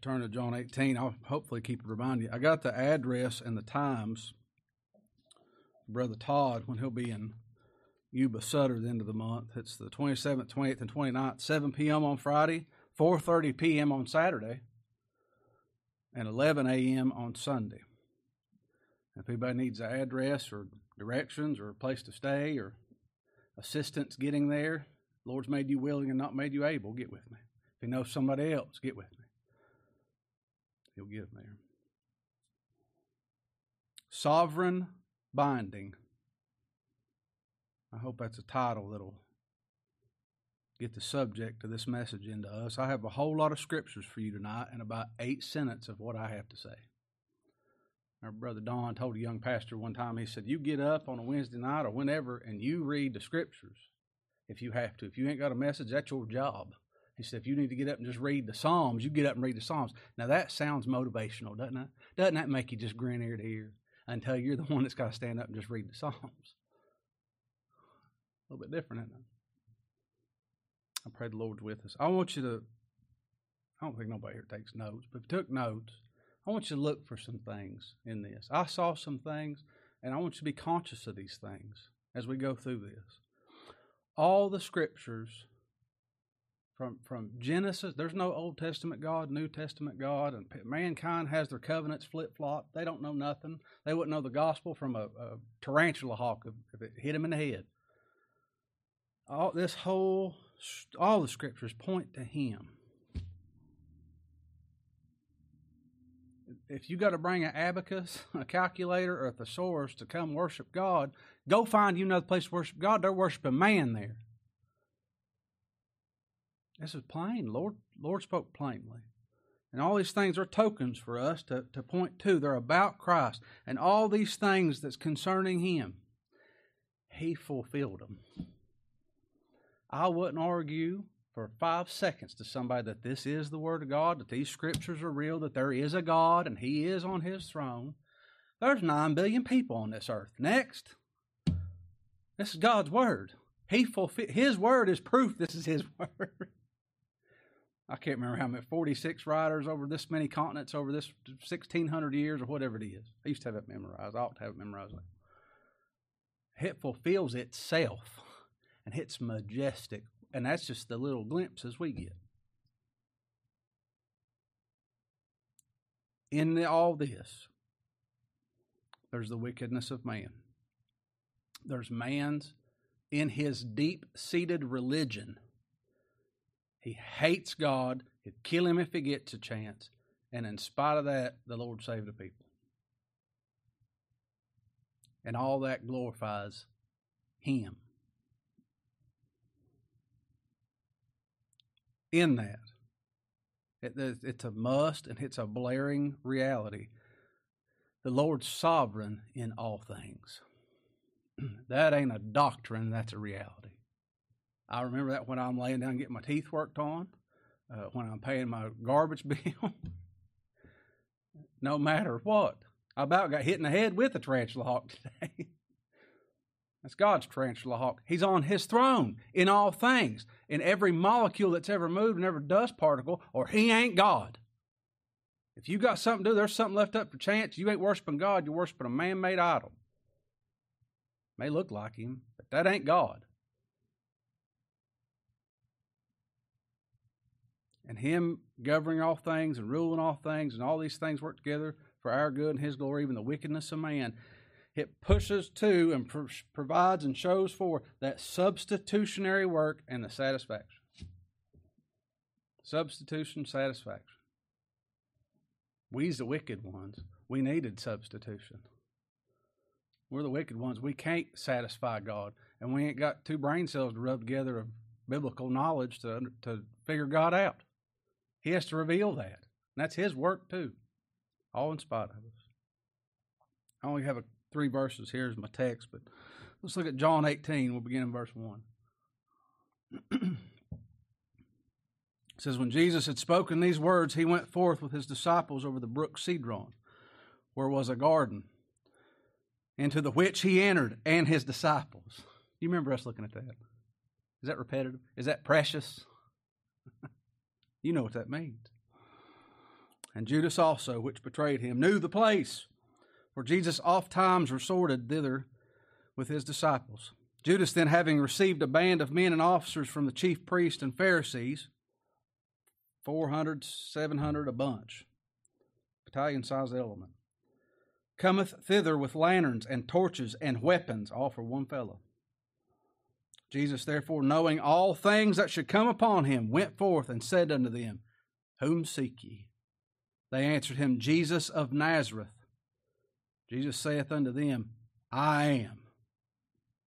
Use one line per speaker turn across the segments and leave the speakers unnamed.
you turn to John 18, I'll hopefully keep it remind you. I got the address and the times. Brother Todd, when he'll be in Yuba Sutter at the end of the month. It's the 27th, 28th, and 29th, 7 p.m. on Friday, 4.30 p.m. on Saturday, and 11 a.m. on Sunday. If anybody needs an address or directions or a place to stay or assistance getting there, Lord's made you willing and not made you able, get with me. If you know somebody else, get with me. He'll them there. Sovereign binding. I hope that's a title that'll get the subject of this message into us. I have a whole lot of scriptures for you tonight and about eight sentences of what I have to say. Our brother Don told a young pastor one time, he said, You get up on a Wednesday night or whenever and you read the scriptures if you have to. If you ain't got a message, that's your job. He said, if you need to get up and just read the Psalms, you get up and read the Psalms. Now that sounds motivational, doesn't it? Doesn't that make you just grin ear to ear until you're the one that's got to stand up and just read the Psalms? A little bit different, isn't it? I pray the Lord's with us. I want you to, I don't think nobody here takes notes, but if you took notes, I want you to look for some things in this. I saw some things, and I want you to be conscious of these things as we go through this. All the scriptures from from Genesis. There's no Old Testament God, New Testament God, and mankind has their covenants flip flop. They don't know nothing. They wouldn't know the gospel from a, a tarantula hawk if it hit them in the head. All this whole, all the scriptures point to Him. If you got to bring an abacus, a calculator, or a thesaurus to come worship God, go find you another place to worship God. They're worshiping man there. This is plain. Lord, Lord spoke plainly. And all these things are tokens for us to, to point to. They're about Christ. And all these things that's concerning Him, He fulfilled them. I wouldn't argue for five seconds to somebody that this is the Word of God, that these scriptures are real, that there is a God and He is on His throne. There's nine billion people on this earth. Next. This is God's Word. He fulfill, His Word is proof this is His Word. I can't remember how many, 46 riders over this many continents over this 1600 years or whatever it is. I used to have it memorized. I ought to have it memorized. It fulfills itself and it's majestic. And that's just the little glimpses we get. In all this, there's the wickedness of man. There's man's in his deep seated religion he hates God. He'd kill him if he gets a chance. And in spite of that, the Lord saved the people. And all that glorifies Him. In that, it, it's a must and it's a blaring reality. The Lord's sovereign in all things. that ain't a doctrine, that's a reality. I remember that when I'm laying down getting my teeth worked on, uh, when I'm paying my garbage bill. no matter what. I about got hit in the head with a tarantula hawk today. That's God's tarantula hawk. He's on his throne in all things, in every molecule that's ever moved, and every dust particle, or he ain't God. If you got something to do, there's something left up for chance, you ain't worshiping God, you're worshiping a man made idol. May look like him, but that ain't God. And Him governing all things and ruling all things, and all these things work together for our good and His glory, even the wickedness of man. It pushes to and pro- provides and shows for that substitutionary work and the satisfaction. Substitution, satisfaction. We's the wicked ones. We needed substitution. We're the wicked ones. We can't satisfy God, and we ain't got two brain cells to rub together of biblical knowledge to to figure God out. He has to reveal that. And that's His work too, all in spite of us. I only have a, three verses here as my text, but let's look at John 18. We'll begin in verse 1. it says, When Jesus had spoken these words, he went forth with his disciples over the brook Cedron, where was a garden, into the which he entered, and his disciples. You remember us looking at that? Is that repetitive? Is that precious? You know what that means. and Judas also, which betrayed him, knew the place, for Jesus oft times resorted thither with his disciples. Judas then, having received a band of men and officers from the chief priests and Pharisees, 400, 700, a bunch, battalion sized element, cometh thither with lanterns and torches and weapons, all for one fellow. Jesus, therefore, knowing all things that should come upon him, went forth and said unto them, Whom seek ye? They answered him, Jesus of Nazareth. Jesus saith unto them, I am.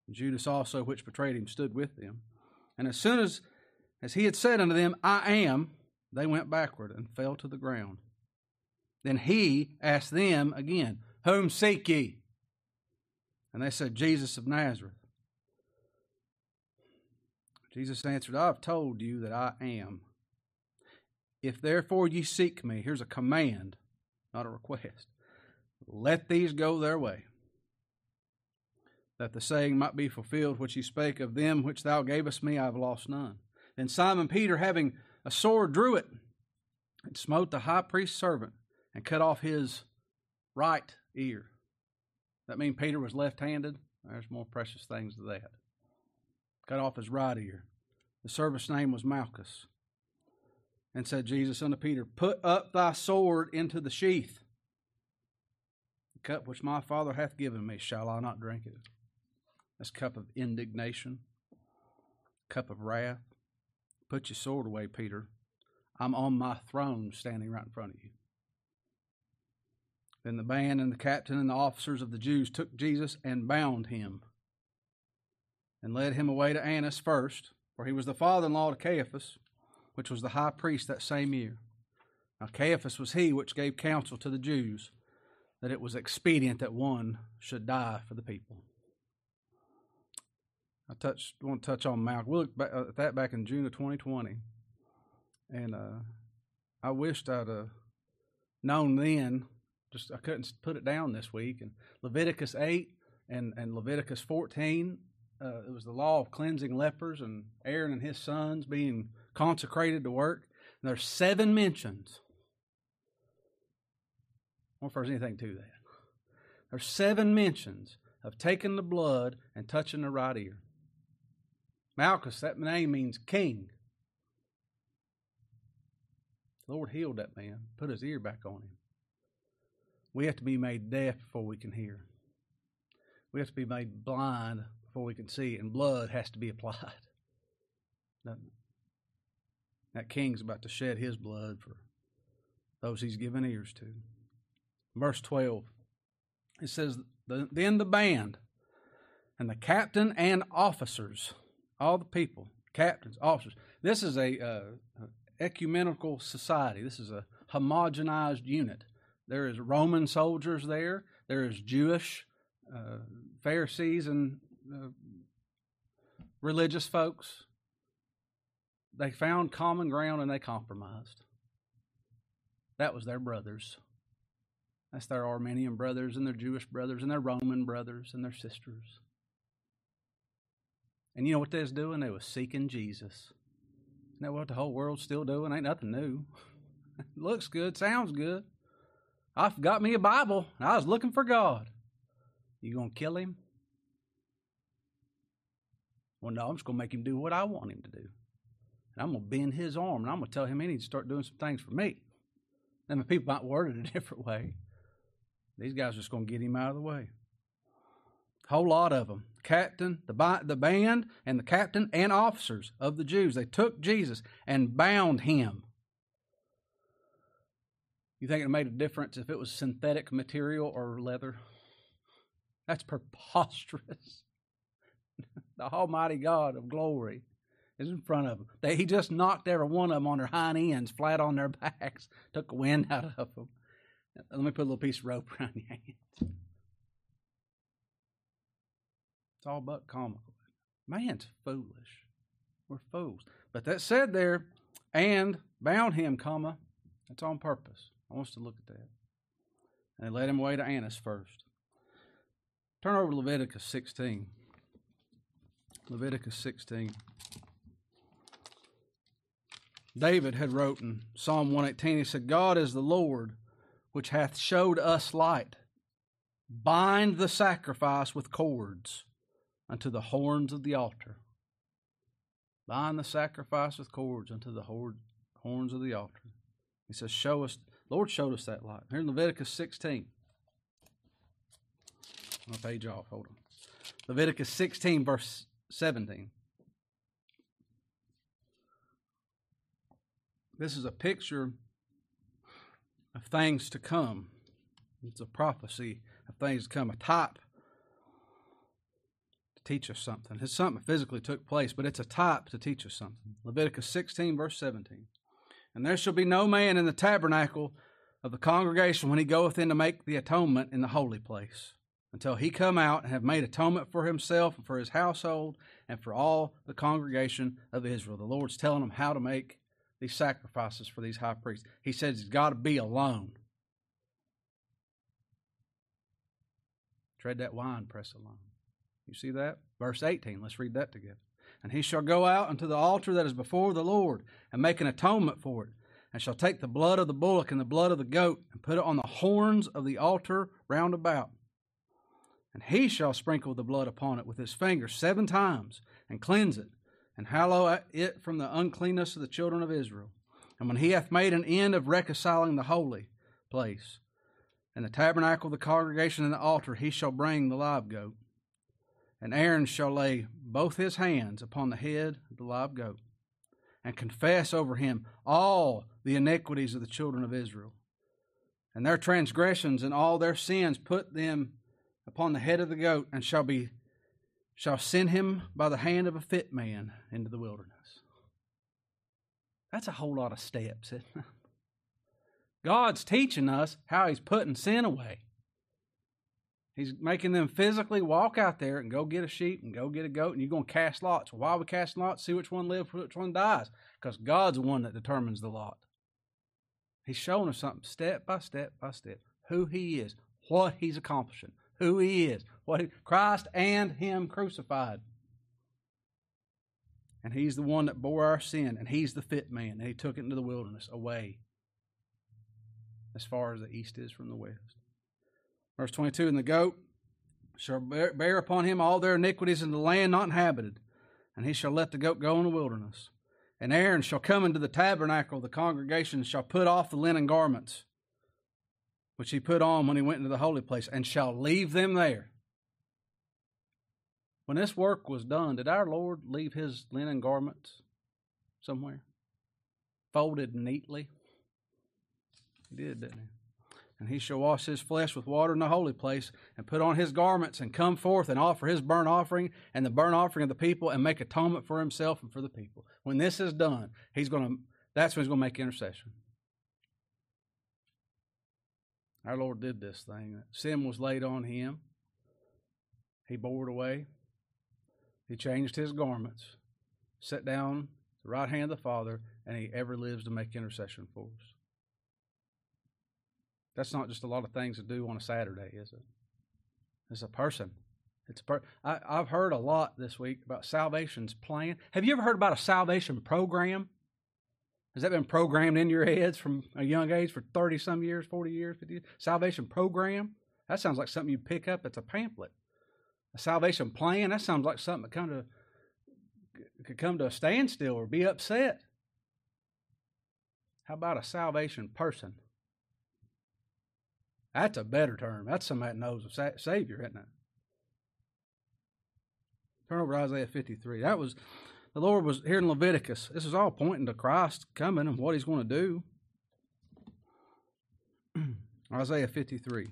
And Judas also, which betrayed him, stood with them. And as soon as, as he had said unto them, I am, they went backward and fell to the ground. Then he asked them again, Whom seek ye? And they said, Jesus of Nazareth. Jesus answered, I have told you that I am. If therefore ye seek me, here's a command, not a request. Let these go their way, that the saying might be fulfilled which he spake of them which thou gavest me, I have lost none. Then Simon Peter, having a sword, drew it, and smote the high priest's servant, and cut off his right ear. That mean Peter was left handed? There's more precious things than that cut off his right ear. The servant's name was Malchus. And said Jesus unto Peter, Put up thy sword into the sheath. The cup which my Father hath given me, shall I not drink it? This cup of indignation, cup of wrath. Put your sword away, Peter. I'm on my throne standing right in front of you. Then the band and the captain and the officers of the Jews took Jesus and bound him and led him away to Annas first, for he was the father in law to Caiaphas, which was the high priest that same year. Now Caiaphas was he which gave counsel to the Jews that it was expedient that one should die for the people. I touched, want to touch on Malcolm. We looked uh, at that back in June of 2020, and uh, I wished I'd uh, known then. Just I couldn't put it down this week. And Leviticus 8 and, and Leviticus 14 uh, it was the law of cleansing lepers and Aaron and his sons being consecrated to work. And there's seven mentions. I wonder if there's anything to that. There's seven mentions of taking the blood and touching the right ear. Malchus, that name means king. The Lord healed that man, put his ear back on him. We have to be made deaf before we can hear. We have to be made blind before we can see, it, and blood has to be applied. That king's about to shed his blood for those he's given ears to. Verse 12, it says, Then the band and the captain and officers, all the people, captains, officers, this is a uh, ecumenical society. This is a homogenized unit. There is Roman soldiers there. There is Jewish uh, Pharisees and uh, religious folks. They found common ground and they compromised. That was their brothers. That's their Arminian brothers and their Jewish brothers and their Roman brothers and their sisters. And you know what they was doing? They was seeking Jesus. Isn't that what the whole world's still doing? Ain't nothing new. Looks good, sounds good. I've got me a Bible. I was looking for God. You gonna kill him? Well, no, I'm just going to make him do what I want him to do. And I'm going to bend his arm and I'm going to tell him he needs to start doing some things for me. And the people might word it a different way. These guys are just going to get him out of the way. Whole lot of them. Captain, the, the band, and the captain and officers of the Jews. They took Jesus and bound him. You think it made a difference if it was synthetic material or leather? That's preposterous. the Almighty God of glory is in front of them. They, he just knocked every one of them on their hind ends, flat on their backs, took the wind out of them. Let me put a little piece of rope around your hands. It's all but comical. Man's foolish. We're fools. But that said there, and bound him, comma, that's on purpose. I want us to look at that. And they led him away to Annas first. Turn over to Leviticus 16. Leviticus 16. David had wrote in Psalm 118, he said, God is the Lord which hath showed us light. Bind the sacrifice with cords unto the horns of the altar. Bind the sacrifice with cords unto the horns of the altar. He says, Show us, Lord showed us that light. Here in Leviticus 16. I'll page off, hold on. Leviticus 16, verse 17. This is a picture of things to come. It's a prophecy of things to come, a type to teach us something. It's something physically took place, but it's a type to teach us something. Leviticus 16, verse 17. And there shall be no man in the tabernacle of the congregation when he goeth in to make the atonement in the holy place, until he come out and have made atonement for himself and for his household and for all the congregation of Israel. The Lord's telling them how to make these sacrifices for these high priests. He says he's got to be alone. Tread that wine press alone. You see that? Verse 18. Let's read that together. And he shall go out unto the altar that is before the Lord and make an atonement for it, and shall take the blood of the bullock and the blood of the goat and put it on the horns of the altar round about. And he shall sprinkle the blood upon it with his finger seven times and cleanse it and hallow it from the uncleanness of the children of Israel. And when he hath made an end of reconciling the holy place, and the tabernacle of the congregation and the altar, he shall bring the live goat. And Aaron shall lay both his hands upon the head of the live goat, and confess over him all the iniquities of the children of Israel. And their transgressions and all their sins put them upon the head of the goat, and shall be shall send him by the hand of a fit man into the wilderness. That's a whole lot of steps, God's teaching us how He's putting sin away. He's making them physically walk out there and go get a sheep and go get a goat, and you're going to cast lots. Why we casting lots? See which one lives, which one dies. Because God's the one that determines the lot. He's showing us something step by step by step who He is, what He's accomplishing, who he is, what he, Christ and him crucified. And he's the one that bore our sin, and he's the fit man, and he took it into the wilderness away as far as the east is from the west. Verse 22 And the goat shall bear, bear upon him all their iniquities in the land not inhabited, and he shall let the goat go in the wilderness. And Aaron shall come into the tabernacle the congregation, shall put off the linen garments which he put on when he went into the holy place, and shall leave them there. When this work was done, did our Lord leave his linen garments somewhere? Folded neatly? He did, didn't he? And he shall wash his flesh with water in the holy place, and put on his garments, and come forth and offer his burnt offering and the burnt offering of the people, and make atonement for himself and for the people. When this is done, he's going to that's when he's going to make intercession. Our Lord did this thing. Sin was laid on him. He bore it away. He changed his garments, sat down the right hand of the Father, and he ever lives to make intercession for us. That's not just a lot of things to do on a Saturday, is it? It's a person. It's a per- I, I've heard a lot this week about salvation's plan. Have you ever heard about a salvation program? Has that been programmed into your heads from a young age for 30 some years, 40 years, 50 years? Salvation program? That sounds like something you pick up. It's a pamphlet. A salvation plan? That sounds like something that come to, could come to a standstill or be upset. How about a salvation person? That's a better term. That's somebody that knows a Savior, isn't it? Turn over to Isaiah 53. That was the Lord was here in Leviticus. This is all pointing to Christ coming and what he's going to do. Isaiah 53.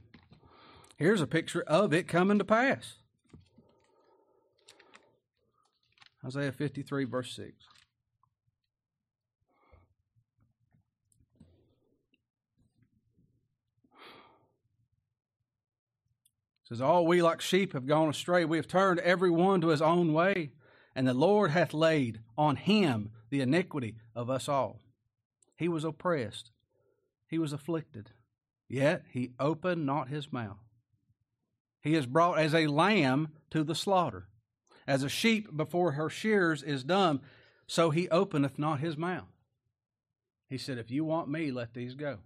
Here's a picture of it coming to pass. Isaiah 53, verse 6. says, All we like sheep have gone astray. We have turned every one to his own way and the Lord hath laid on him the iniquity of us all. He was oppressed, he was afflicted, yet he opened not his mouth. He is brought as a lamb to the slaughter. As a sheep before her shears is dumb, so he openeth not his mouth. He said, If you want me, let these go.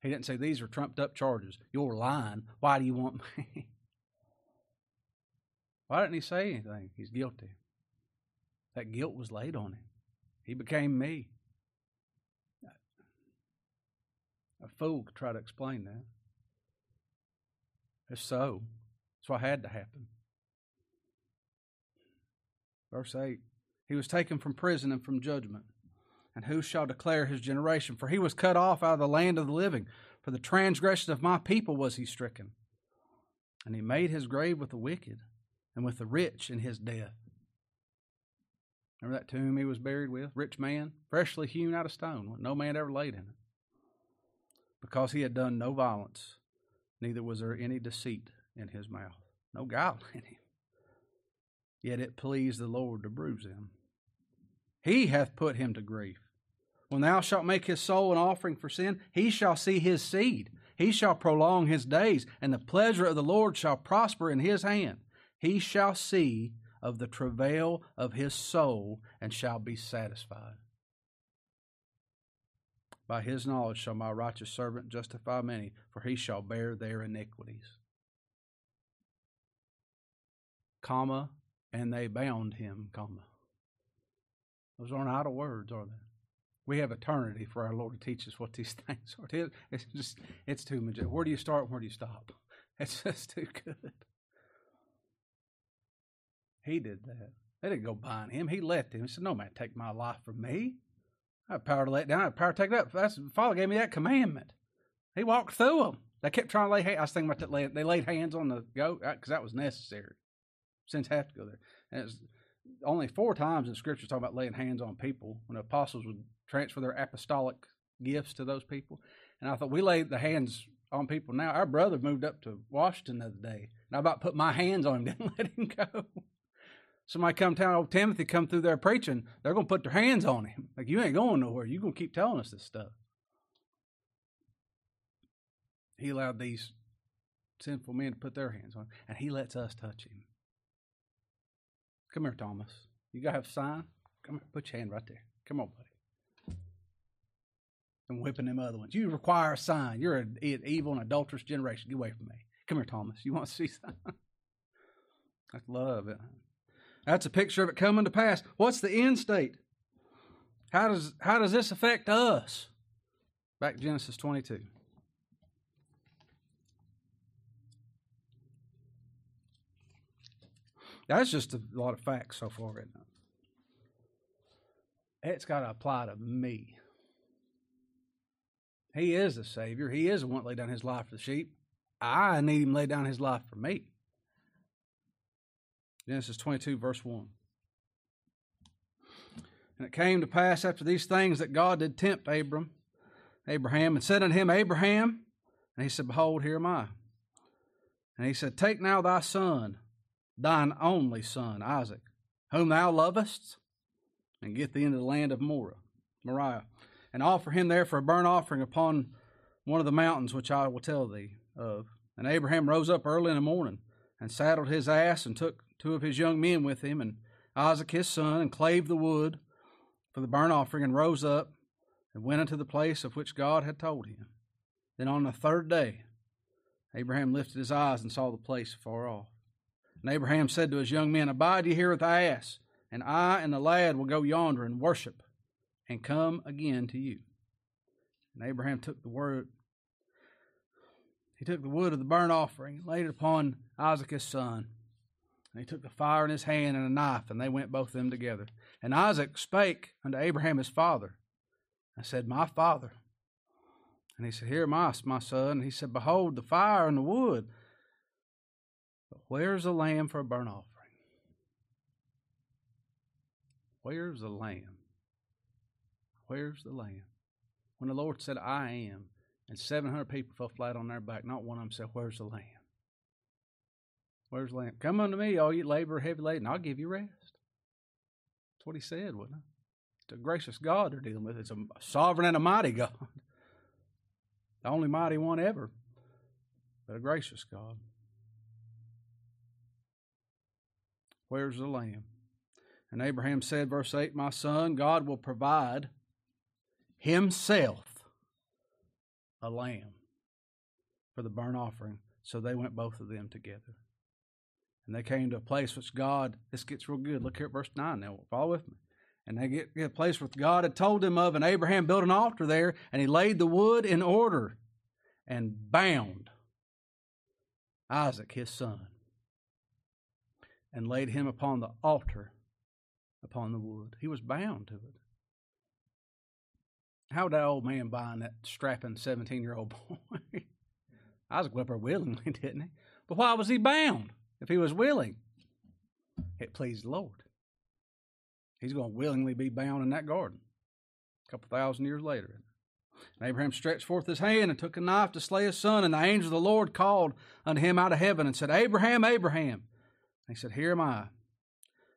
He didn't say, These are trumped up charges. You're lying. Why do you want me? Why didn't he say anything? He's guilty. That guilt was laid on him. He became me. A fool could try to explain that. It's so. That's what had to happen. Verse 8 He was taken from prison and from judgment. And who shall declare his generation? For he was cut off out of the land of the living. For the transgression of my people was he stricken. And he made his grave with the wicked and with the rich in his death. Remember that tomb he was buried with? Rich man, freshly hewn out of stone. No man ever laid in it. Because he had done no violence, neither was there any deceit in his mouth. No guile in him. Yet it pleased the Lord to bruise him. He hath put him to grief. When thou shalt make his soul an offering for sin, he shall see his seed. He shall prolong his days, and the pleasure of the Lord shall prosper in his hand. He shall see of the travail of his soul and shall be satisfied. By his knowledge shall my righteous servant justify many, for he shall bear their iniquities. Comma, and they bound him, comma. Those aren't idle words, are they? We have eternity for our Lord to teach us what these things are. It's just, it's too much. Where do you start? Where do you stop? It's just too good. He did that. They didn't go bind him. He left him. He said, No man take my life from me. I have power to let down. I have power to take it up. That's Father gave me that commandment. He walked through them. They kept trying to lay hands. I was thinking about that. They laid hands on the goat because that was necessary. Sins have to go there. And it's only four times in Scripture talking about laying hands on people when the apostles would transfer their apostolic gifts to those people. And I thought we laid the hands on people now. Our brother moved up to Washington the other day, and I about put my hands on him, didn't let him go. Somebody come tell old Timothy come through there preaching, they're gonna put their hands on him. Like you ain't going nowhere. You're gonna keep telling us this stuff. He allowed these sinful men to put their hands on him, and he lets us touch him. Come here, Thomas. You gotta have a sign? Come here, put your hand right there. Come on, buddy. I'm whipping them other ones. You require a sign. You're an evil and adulterous generation. Get away from me. Come here, Thomas. You want to see something? I love it. That's a picture of it coming to pass. What's the end state? How does how does this affect us? Back to Genesis 22. That's just a lot of facts so far, isn't it? It's got to apply to me. He is the Savior. He is the one that laid down his life for the sheep. I need him to lay down his life for me. Genesis 22, verse 1. And it came to pass after these things that God did tempt Abram, Abraham, and said unto him, Abraham, and he said, Behold, here am I. And he said, Take now thy son, thine only son, Isaac, whom thou lovest, and get thee into the land of Morah, Moriah, and offer him there for a burnt offering upon one of the mountains which I will tell thee of. And Abraham rose up early in the morning, and saddled his ass, and took two of his young men with him, and Isaac his son, and clave the wood for the burnt offering, and rose up, and went unto the place of which God had told him. Then on the third day, Abraham lifted his eyes and saw the place far off. And Abraham said to his young men, Abide ye here with thy ass, and I and the lad will go yonder and worship, and come again to you. And Abraham took the word. He took the wood of the burnt offering, and laid it upon Isaac his son, and he took the fire in his hand and a knife, and they went both of them together. And Isaac spake unto Abraham his father, and said, My father. And he said, Here am I, my son. And he said, Behold, the fire and the wood. But where's the lamb for a burnt offering? Where's the lamb? Where's the lamb? When the Lord said, I am, and 700 people fell flat on their back, not one of them said, Where's the lamb? Where's the lamb? Come unto me, all you labor heavy laden, I'll give you rest. That's what he said, wasn't it? It's a gracious God they're dealing with. It's a sovereign and a mighty God. The only mighty one ever, but a gracious God. Where's the lamb? And Abraham said, verse 8, My son, God will provide himself a lamb for the burnt offering. So they went both of them together. And they came to a place which God, this gets real good. Look here at verse 9 now. Follow with me. And they get, get a place which God had told them of, and Abraham built an altar there, and he laid the wood in order and bound Isaac, his son, and laid him upon the altar upon the wood. He was bound to it. How would that old man bind that strapping 17 year old boy? Isaac went there willingly, didn't he? But why was he bound if he was willing? It pleased the Lord. He's going to willingly be bound in that garden a couple thousand years later. And Abraham stretched forth his hand and took a knife to slay his son. And the angel of the Lord called unto him out of heaven and said, Abraham, Abraham. And he said, Here am I.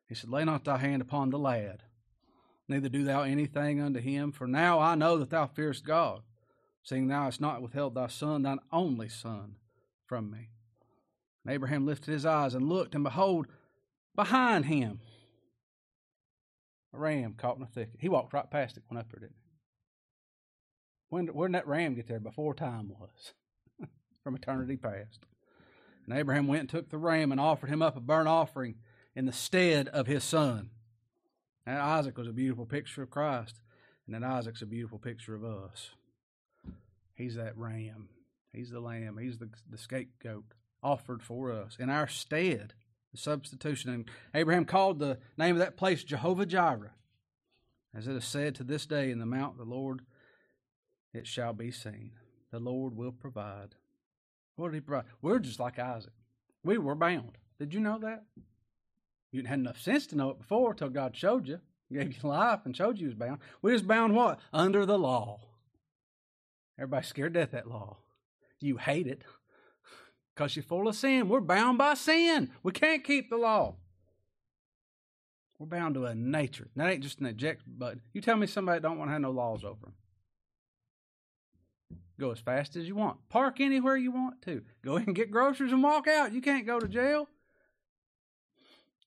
He said, Lay not thy hand upon the lad, neither do thou anything unto him, for now I know that thou fearest God, seeing thou hast not withheld thy son, thine only son, from me. And Abraham lifted his eyes and looked, and behold, behind him a ram caught in a thicket. He walked right past it, went up there, didn't he? When, when did that ram get there? Before time was, from eternity past. And Abraham went and took the ram and offered him up a burnt offering in the stead of his son. And Isaac was a beautiful picture of Christ, and then Isaac's a beautiful picture of us. He's that ram. He's the lamb. He's the, the scapegoat offered for us in our stead, the substitution. And Abraham called the name of that place Jehovah Jireh, as it is said to this day in the mount of the Lord it shall be seen. The Lord will provide. What did he provide? We're just like Isaac. We were bound. Did you know that? You didn't have enough sense to know it before till God showed you, gave you life and showed you was bound. We was bound what? Under the law. Everybody's scared death that law. You hate it because you're full of sin. We're bound by sin. We can't keep the law. We're bound to a nature. That ain't just an eject button. You tell me somebody don't want to have no laws over them. Go as fast as you want. Park anywhere you want to. Go and get groceries and walk out. You can't go to jail.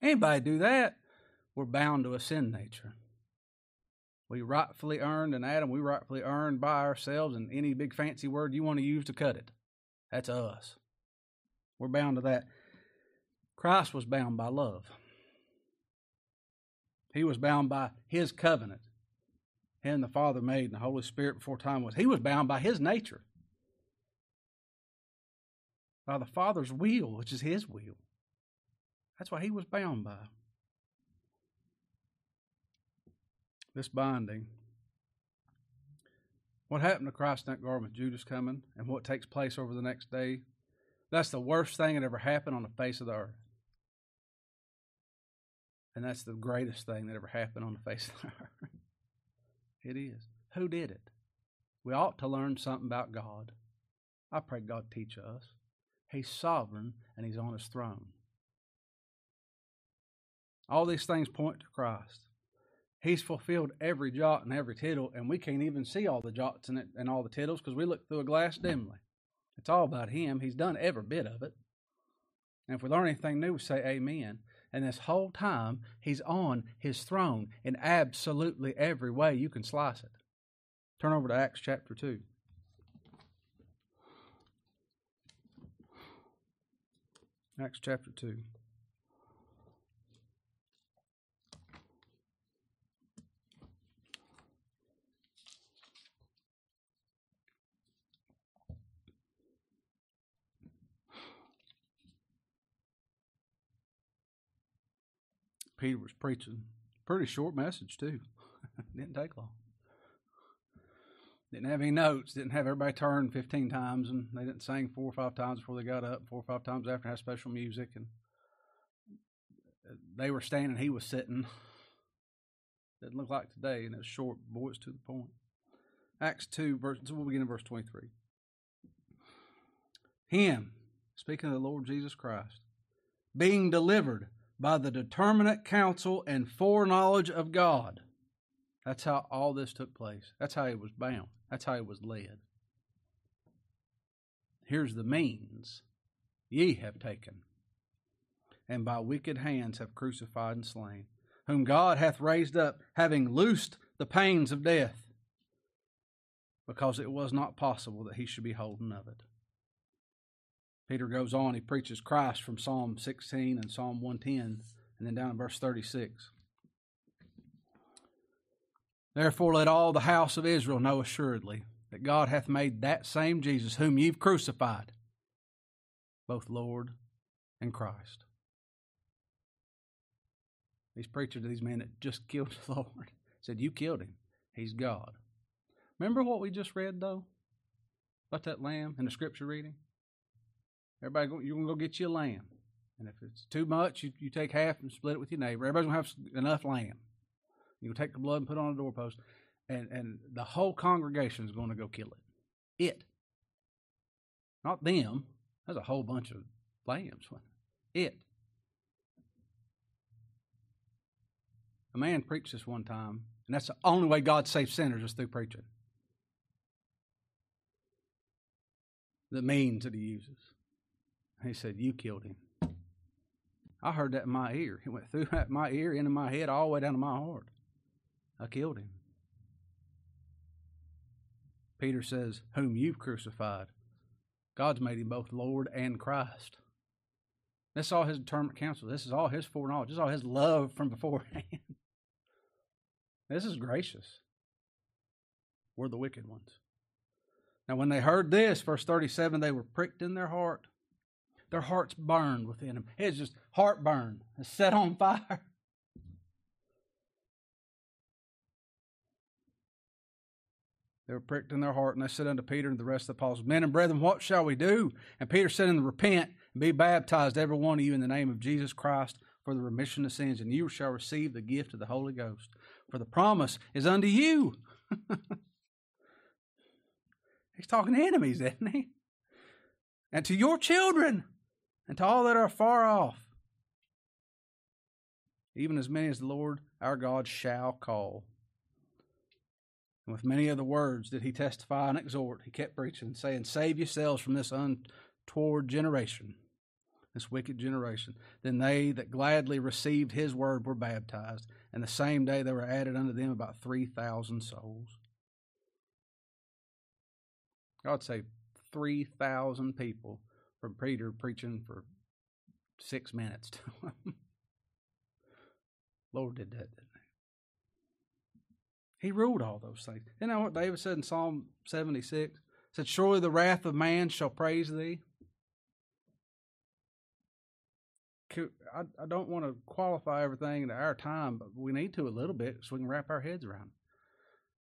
Anybody do that, we're bound to a sin nature. We rightfully earned an Adam, we rightfully earned by ourselves, and any big fancy word you want to use to cut it. That's us. We're bound to that. Christ was bound by love. He was bound by his covenant. Him the Father made and the Holy Spirit before time was. He was bound by his nature. By the Father's will, which is his will. That's what he was bound by. This binding. What happened to Christ in that garden with Judas coming and what takes place over the next day? That's the worst thing that ever happened on the face of the earth. And that's the greatest thing that ever happened on the face of the earth. It is. Who did it? We ought to learn something about God. I pray God teach us. He's sovereign and He's on His throne. All these things point to Christ. He's fulfilled every jot and every tittle, and we can't even see all the jots and, all the tittles because we look through a glass dimly. It's all about Him. He's done every bit of it. And if we learn anything new, we say Amen. And this whole time, He's on His throne in absolutely every way you can slice it. Turn over to Acts chapter 2. Acts chapter 2. Peter was preaching. Pretty short message, too. didn't take long. Didn't have any notes. Didn't have everybody turn 15 times, and they didn't sing four or five times before they got up, four or five times after, had special music. And they were standing, he was sitting. Didn't look like today, and it's short, boy, it's to the point. Acts 2, verse, so we'll begin in verse 23. Him, speaking of the Lord Jesus Christ, being delivered by the determinate counsel and foreknowledge of God. That's how all this took place. That's how he was bound. That's how he was led. Here's the means ye have taken, and by wicked hands have crucified and slain, whom God hath raised up, having loosed the pains of death, because it was not possible that he should be holden of it. Peter goes on, he preaches Christ from Psalm 16 and Psalm 110, and then down in verse 36. Therefore, let all the house of Israel know assuredly that God hath made that same Jesus, whom you've crucified, both Lord and Christ. He's preaching to these men that just killed the Lord. Said, You killed him. He's God. Remember what we just read, though? About that lamb in the scripture reading? Everybody, go, you're going to go get you a lamb. And if it's too much, you, you take half and split it with your neighbor. Everybody's going to have enough lamb. You take the blood and put it on a doorpost, and, and the whole congregation is going to go kill it. It. Not them. There's a whole bunch of lambs. It. A man preached this one time, and that's the only way God saves sinners is through preaching. The means that he uses. He said, You killed him. I heard that in my ear. It went through my ear, into my head, all the way down to my heart. I killed him. Peter says, Whom you've crucified. God's made him both Lord and Christ. This is all his determined counsel. This is all his foreknowledge. This is all his love from beforehand. this is gracious. We're the wicked ones. Now, when they heard this, verse 37, they were pricked in their heart. Their hearts burned within them. It's just heartburn. It's set on fire. They were pricked in their heart, and they said unto Peter and the rest of the apostles, Men and brethren, what shall we do? And Peter said unto Repent and be baptized, every one of you, in the name of Jesus Christ for the remission of sins, and you shall receive the gift of the Holy Ghost. For the promise is unto you. He's talking to enemies, isn't he? And to your children, and to all that are far off, even as many as the Lord our God shall call. And with many other words did he testify and exhort. He kept preaching, saying, Save yourselves from this untoward generation, this wicked generation. Then they that gladly received his word were baptized, and the same day there were added unto them about 3,000 souls. God saved 3,000 people from Peter preaching for six minutes to him. Lord did that, didn't he He ruled all those things. You know what David said in Psalm 76? said, Surely the wrath of man shall praise thee. I, don't want to qualify everything into our time, but we need to a little bit so we can wrap our heads around it.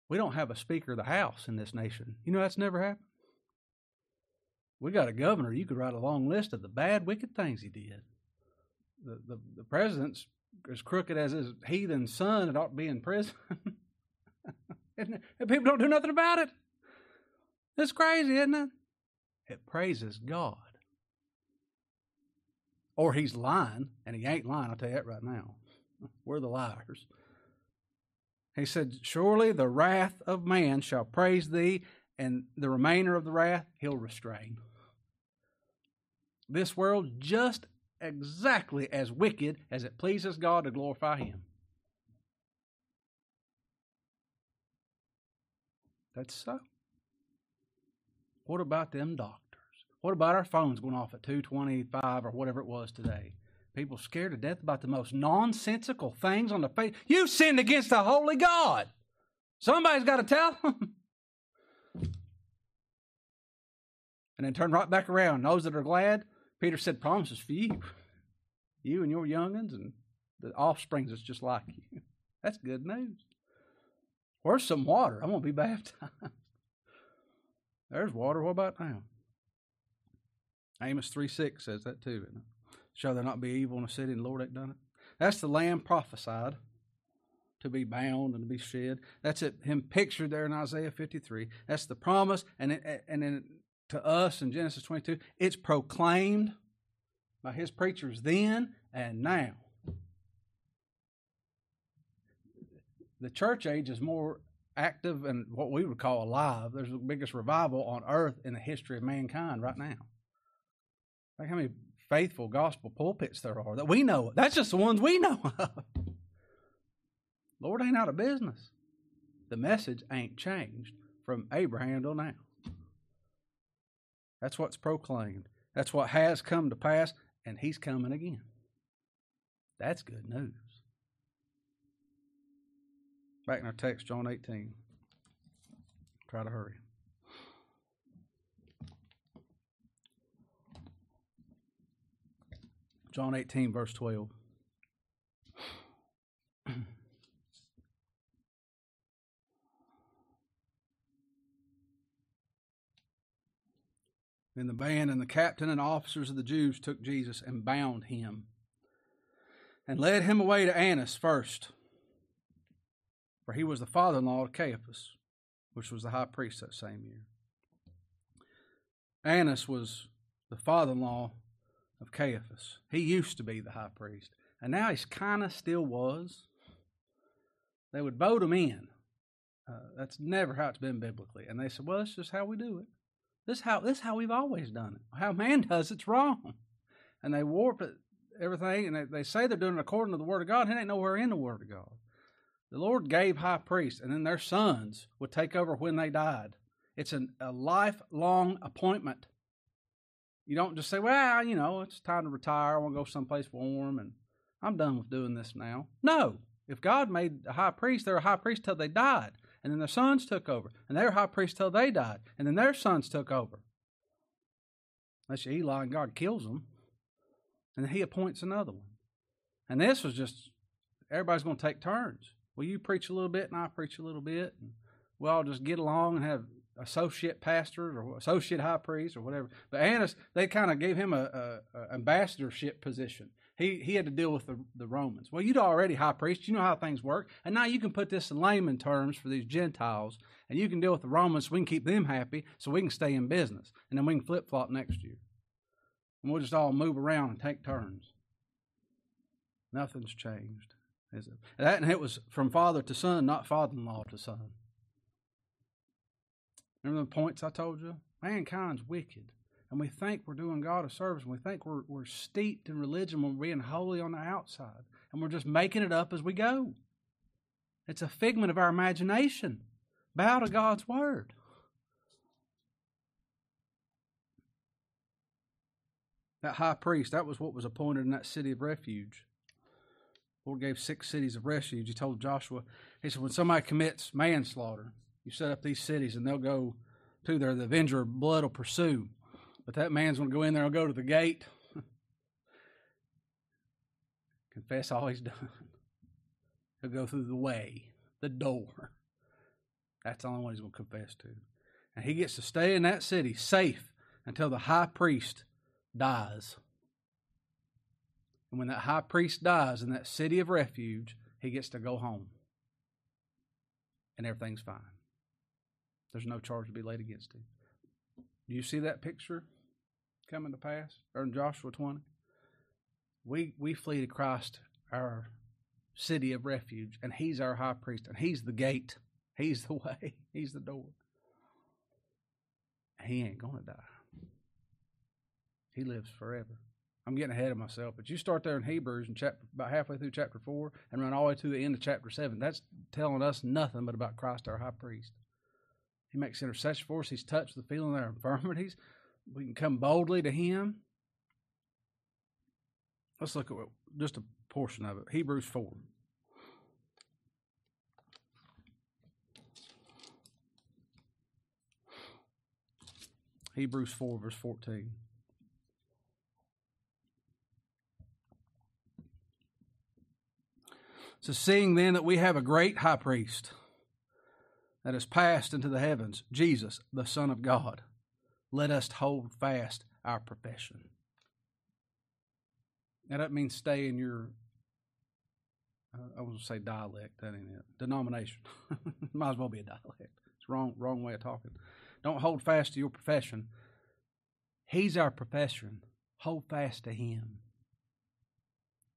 We don't have a Speaker of the House in this nation. You know that's never happened? We got a governor. You could write a long list of the bad, wicked things he did. The, the, the president's as crooked as his heathen son, it ought to be in prison. and people don't do nothing about it. It's crazy, isn't it? It praises God. Or he's lying, and he ain't lying, I'll tell you that right now. We're the liars. He said, Surely the wrath of man shall praise thee, and the remainder of the wrath he'll restrain. This world just exactly as wicked as it pleases God to glorify him. That's so. What about them doctors? What about our phones going off at 225 or whatever it was today? People scared to death about the most nonsensical things on the face. You sinned against the holy God. Somebody's got to tell them. and then turn right back around. Those that are glad, Peter said, promises for you. You and your youngins and the offsprings that's just like you. That's good news. Where's some water? I'm going to be baptized. There's water. What about now? Amos 3 6 says that too. Shall there not be evil in a city and the Lord ain't done it? That's the lamb prophesied to be bound and to be shed. That's it, him pictured there in Isaiah 53. That's the promise. And, it, and then to us in Genesis 22, it's proclaimed by his preachers then and now. the church age is more active and what we would call alive. There's the biggest revival on earth in the history of mankind right now. Like how many faithful gospel pulpits there are that we know. Of. That's just the ones we know of. Lord ain't out of business. The message ain't changed from Abraham till now. That's what's proclaimed. That's what has come to pass, and he's coming again. That's good news. Back in our text, John 18. Try to hurry. John 18, verse 12. Then the band and the captain and officers of the Jews took Jesus and bound him and led him away to Annas first, for he was the father in law of Caiaphas, which was the high priest that same year. Annas was the father in law of Caiaphas. He used to be the high priest, and now he's kind of still was. They would vote him in. Uh, that's never how it's been biblically. And they said, well, that's just how we do it. This how this how we've always done it. How man does it's wrong. And they warp it, everything, and they, they say they're doing it according to the Word of God. It ain't nowhere in the Word of God. The Lord gave high priests, and then their sons would take over when they died. It's an, a lifelong appointment. You don't just say, well, you know, it's time to retire. I want to go someplace warm, and I'm done with doing this now. No. If God made a high priest, they're a high priest till they died. And then their sons took over. And they were high priests till they died. And then their sons took over. Unless Eli and God kills them. And then he appoints another one. And this was just, everybody's going to take turns. Well, you preach a little bit and I preach a little bit. And we'll all just get along and have associate pastors or associate high priests or whatever. But Annas, they kind of gave him a, a, a, ambassadorship position. He he had to deal with the, the Romans. Well, you'd already high priest. You know how things work. And now you can put this in layman terms for these Gentiles, and you can deal with the Romans so we can keep them happy so we can stay in business. And then we can flip flop next year. And we'll just all move around and take turns. Nothing's changed. Is it? That and it was from father to son, not father in law to son. Remember the points I told you? Mankind's wicked. And we think we're doing God a service, and we think we're, we're steeped in religion when we're being holy on the outside. And we're just making it up as we go. It's a figment of our imagination. Bow to God's word. That high priest, that was what was appointed in that city of refuge. Lord gave six cities of refuge. He told Joshua, He said, when somebody commits manslaughter, you set up these cities and they'll go to there. The avenger of blood will pursue. But that man's going to go in there and go to the gate, confess all he's done. He'll go through the way, the door. That's the only one he's going to confess to. And he gets to stay in that city safe until the high priest dies. And when that high priest dies in that city of refuge, he gets to go home. And everything's fine. There's no charge to be laid against him. Do you see that picture coming to pass? Or in Joshua 20? We, we flee to Christ, our city of refuge, and He's our high priest, and He's the gate. He's the way. He's the door. He ain't going to die. He lives forever. I'm getting ahead of myself, but you start there in Hebrews and chapter about halfway through chapter four and run all the way to the end of chapter seven. That's telling us nothing but about Christ our high priest. He makes intercession for us. He's touched the feeling of our infirmities. We can come boldly to Him. Let's look at just a portion of it. Hebrews 4. Hebrews 4, verse 14. So, seeing then that we have a great high priest that has passed into the heavens, Jesus, the Son of God, let us hold fast our profession. Now, that means stay in your, uh, I was going to say dialect, that ain't it, denomination. Might as well be a dialect. It's wrong, wrong way of talking. Don't hold fast to your profession. He's our profession. Hold fast to Him.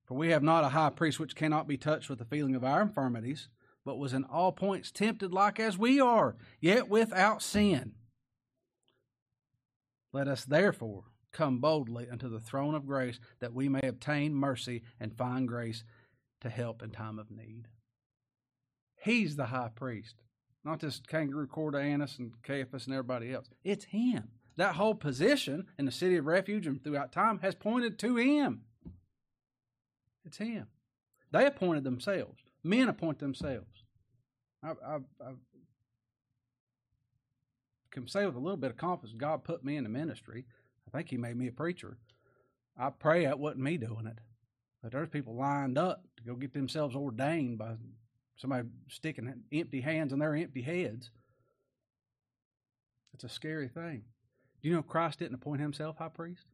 For we have not a high priest which cannot be touched with the feeling of our infirmities but was in all points tempted like as we are, yet without sin. Let us therefore come boldly unto the throne of grace that we may obtain mercy and find grace to help in time of need. He's the high priest. Not this kangaroo court Annas and Caiaphas and everybody else. It's him. That whole position in the city of refuge and throughout time has pointed to him. It's him. They appointed themselves. Men appoint themselves. I, I, I can say with a little bit of confidence, God put me in the ministry. I think He made me a preacher. I pray that wasn't me doing it. But there's people lined up to go get themselves ordained by somebody sticking empty hands on their empty heads. It's a scary thing. Do you know Christ didn't appoint himself high priest?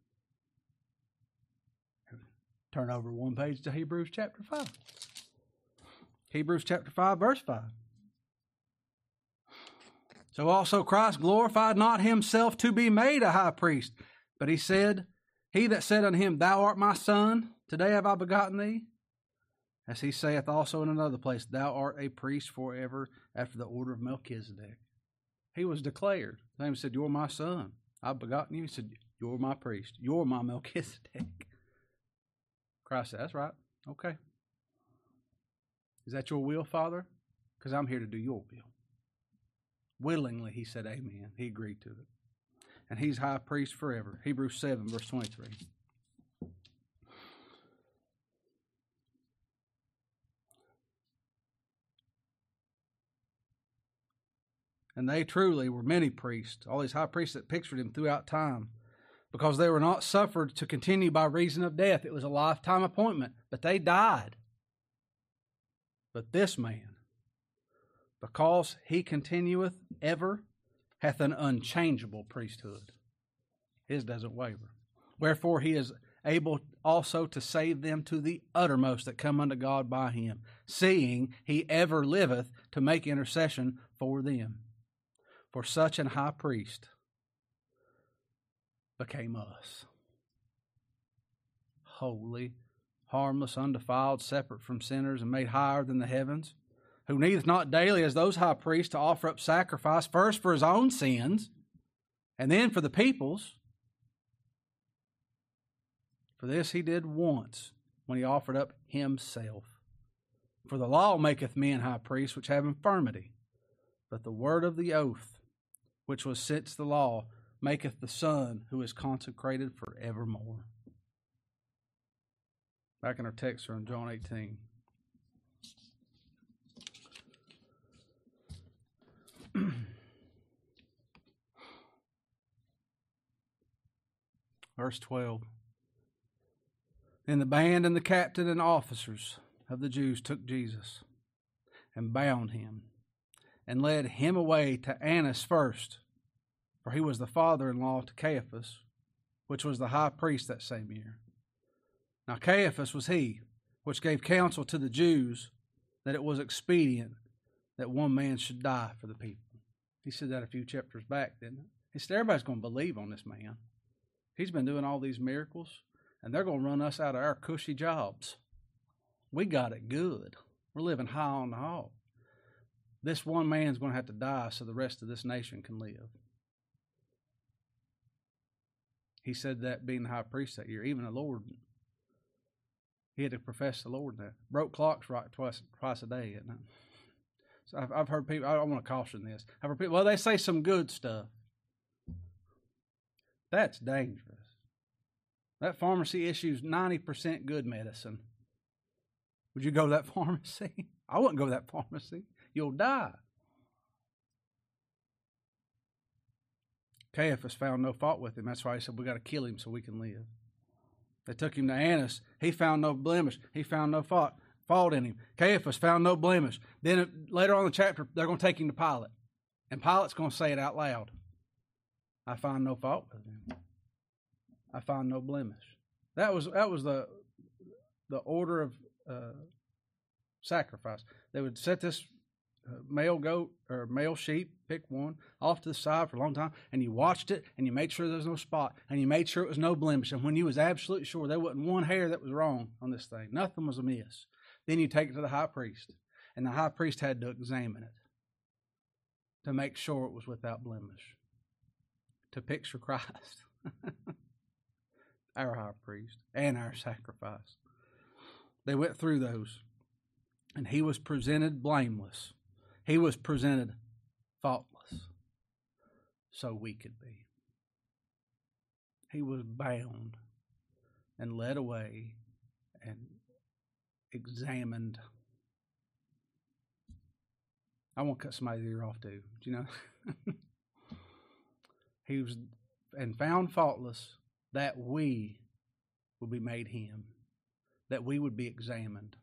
Turn over one page to Hebrews chapter 5. Hebrews chapter 5, verse 5. So also Christ glorified not himself to be made a high priest, but he said, He that said unto him, Thou art my son, today have I begotten thee. As he saith also in another place, Thou art a priest forever after the order of Melchizedek. He was declared. Name said, You're my son. I've begotten you. He said, You're my priest. You're my Melchizedek. Christ said, That's right. Okay. Is that your will, Father? Because I'm here to do your will. Willingly, he said, Amen. He agreed to it. And he's high priest forever. Hebrews 7, verse 23. And they truly were many priests, all these high priests that pictured him throughout time, because they were not suffered to continue by reason of death. It was a lifetime appointment, but they died. But this man, because he continueth ever, hath an unchangeable priesthood. His doesn't waver. Wherefore he is able also to save them to the uttermost that come unto God by him, seeing he ever liveth to make intercession for them for such an high priest became us. Holy, harmless, undefiled, separate from sinners, and made higher than the heavens, who needeth not daily as those high priests to offer up sacrifice, first for his own sins, and then for the people's. For this he did once when he offered up himself. For the law maketh men high priests which have infirmity, but the word of the oath which was since the law, maketh the Son who is consecrated for evermore. Back in our text from John 18. Verse 12. And the band and the captain and officers of the Jews took Jesus and bound him and led him away to Annas first, for he was the father in law to Caiaphas, which was the high priest that same year. Now Caiaphas was he which gave counsel to the Jews that it was expedient that one man should die for the people. He said that a few chapters back, didn't it? He said everybody's going to believe on this man. He's been doing all these miracles, and they're going to run us out of our cushy jobs. We got it good. We're living high on the hog. This one man's going to have to die so the rest of this nation can live. He said that being the high priest that year, even the Lord, he had to profess the Lord that. Broke clocks right twice twice a day, isn't it? So I've, I've heard people, I, I want to caution this. I've heard people, well, they say some good stuff. That's dangerous. That pharmacy issues 90% good medicine. Would you go to that pharmacy? I wouldn't go to that pharmacy you'll die. Caiaphas found no fault with him. That's why he said, We got to kill him so we can live. They took him to Annas. He found no blemish. He found no fault, fault in him. Caiaphas found no blemish. Then later on in the chapter, they're going to take him to Pilate. And Pilate's going to say it out loud I find no fault with him. I find no blemish. That was that was the the order of uh, sacrifice. They would set this male goat or male sheep, pick one, off to the side for a long time, and you watched it and you made sure there was no spot and you made sure it was no blemish. And when you was absolutely sure there wasn't one hair that was wrong on this thing, nothing was amiss, then you take it to the high priest. And the high priest had to examine it to make sure it was without blemish. To picture Christ, our high priest, and our sacrifice. They went through those, and he was presented blameless he was presented faultless so we could be. He was bound and led away and examined. I won't cut somebody's ear off too. Do you know? he was and found faultless that we would be made him, that we would be examined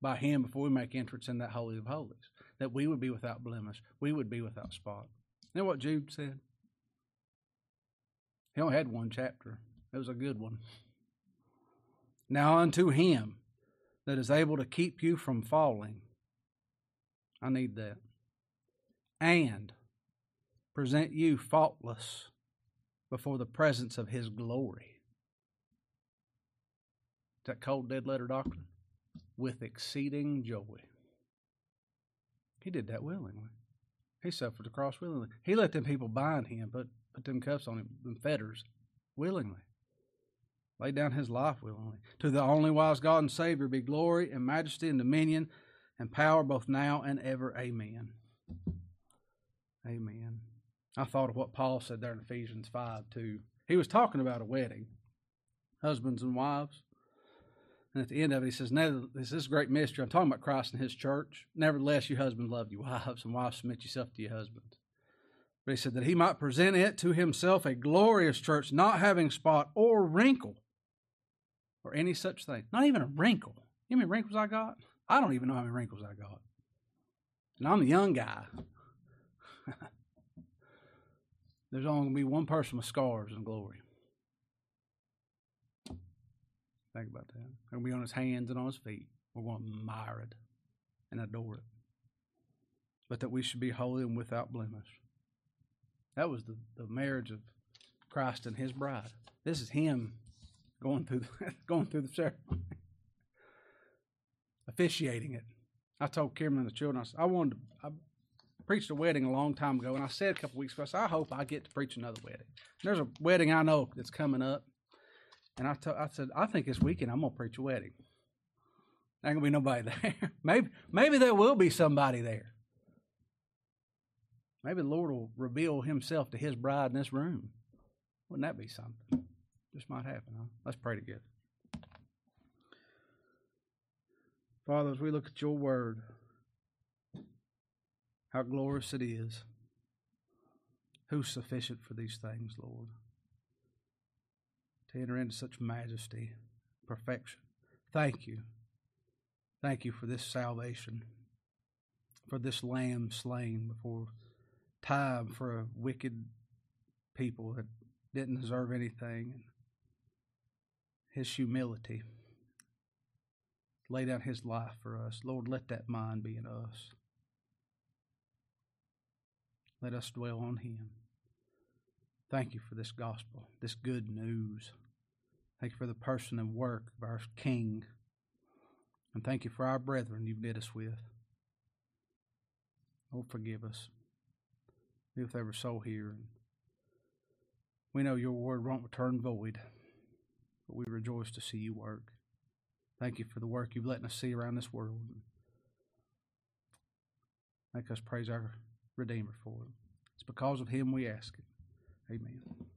by him before we make entrance in that holy of holies, that we would be without blemish, we would be without spot. You know what Jude said? He only had one chapter. It was a good one. Now unto him that is able to keep you from falling. I need that. And present you faultless before the presence of his glory. That cold dead letter doctrine? With exceeding joy. He did that willingly. He suffered the cross willingly. He let them people bind him, put put them cuffs on him, them fetters, willingly. Laid down his life willingly. To the only wise God and Savior be glory and majesty and dominion and power both now and ever. Amen. Amen. I thought of what Paul said there in Ephesians 5 too. He was talking about a wedding, husbands and wives. And at the end of it, he says, This is a great mystery. I'm talking about Christ and his church. Nevertheless, you husbands love your wives, and wives submit yourself to your husbands. But he said that he might present it to himself a glorious church, not having spot or wrinkle or any such thing. Not even a wrinkle. You know how many wrinkles I got? I don't even know how many wrinkles I got. And I'm the young guy. There's only going to be one person with scars and glory. Think about that. To be on his hands and on his feet. We're going to admire it and adore it. But that we should be holy and without blemish. That was the, the marriage of Christ and his bride. This is him going through the, going through the ceremony, officiating it. I told Cameron and the children, I, said, I wanted to, preached a wedding a long time ago, and I said a couple weeks ago, I said, I hope I get to preach another wedding. There's a wedding I know that's coming up, and I, I said, I think this weekend I'm gonna preach a wedding. Ain't gonna be nobody there. maybe maybe there will be somebody there. Maybe the Lord will reveal Himself to His bride in this room. Wouldn't that be something? This might happen, huh? Let's pray together. Father, as we look at your word, how glorious it is. Who's sufficient for these things, Lord? To enter into such majesty, perfection. Thank you. Thank you for this salvation, for this lamb slain before time for a wicked people that didn't deserve anything. His humility. Lay down his life for us. Lord, let that mind be in us. Let us dwell on him. Thank you for this gospel, this good news. Thank you for the person and work of our King. And thank you for our brethren you've knit us with. Oh, forgive us. Be with every soul here. We know your word won't return void, but we rejoice to see you work. Thank you for the work you've let us see around this world. Make us praise our Redeemer for it. It's because of him we ask it. Amen.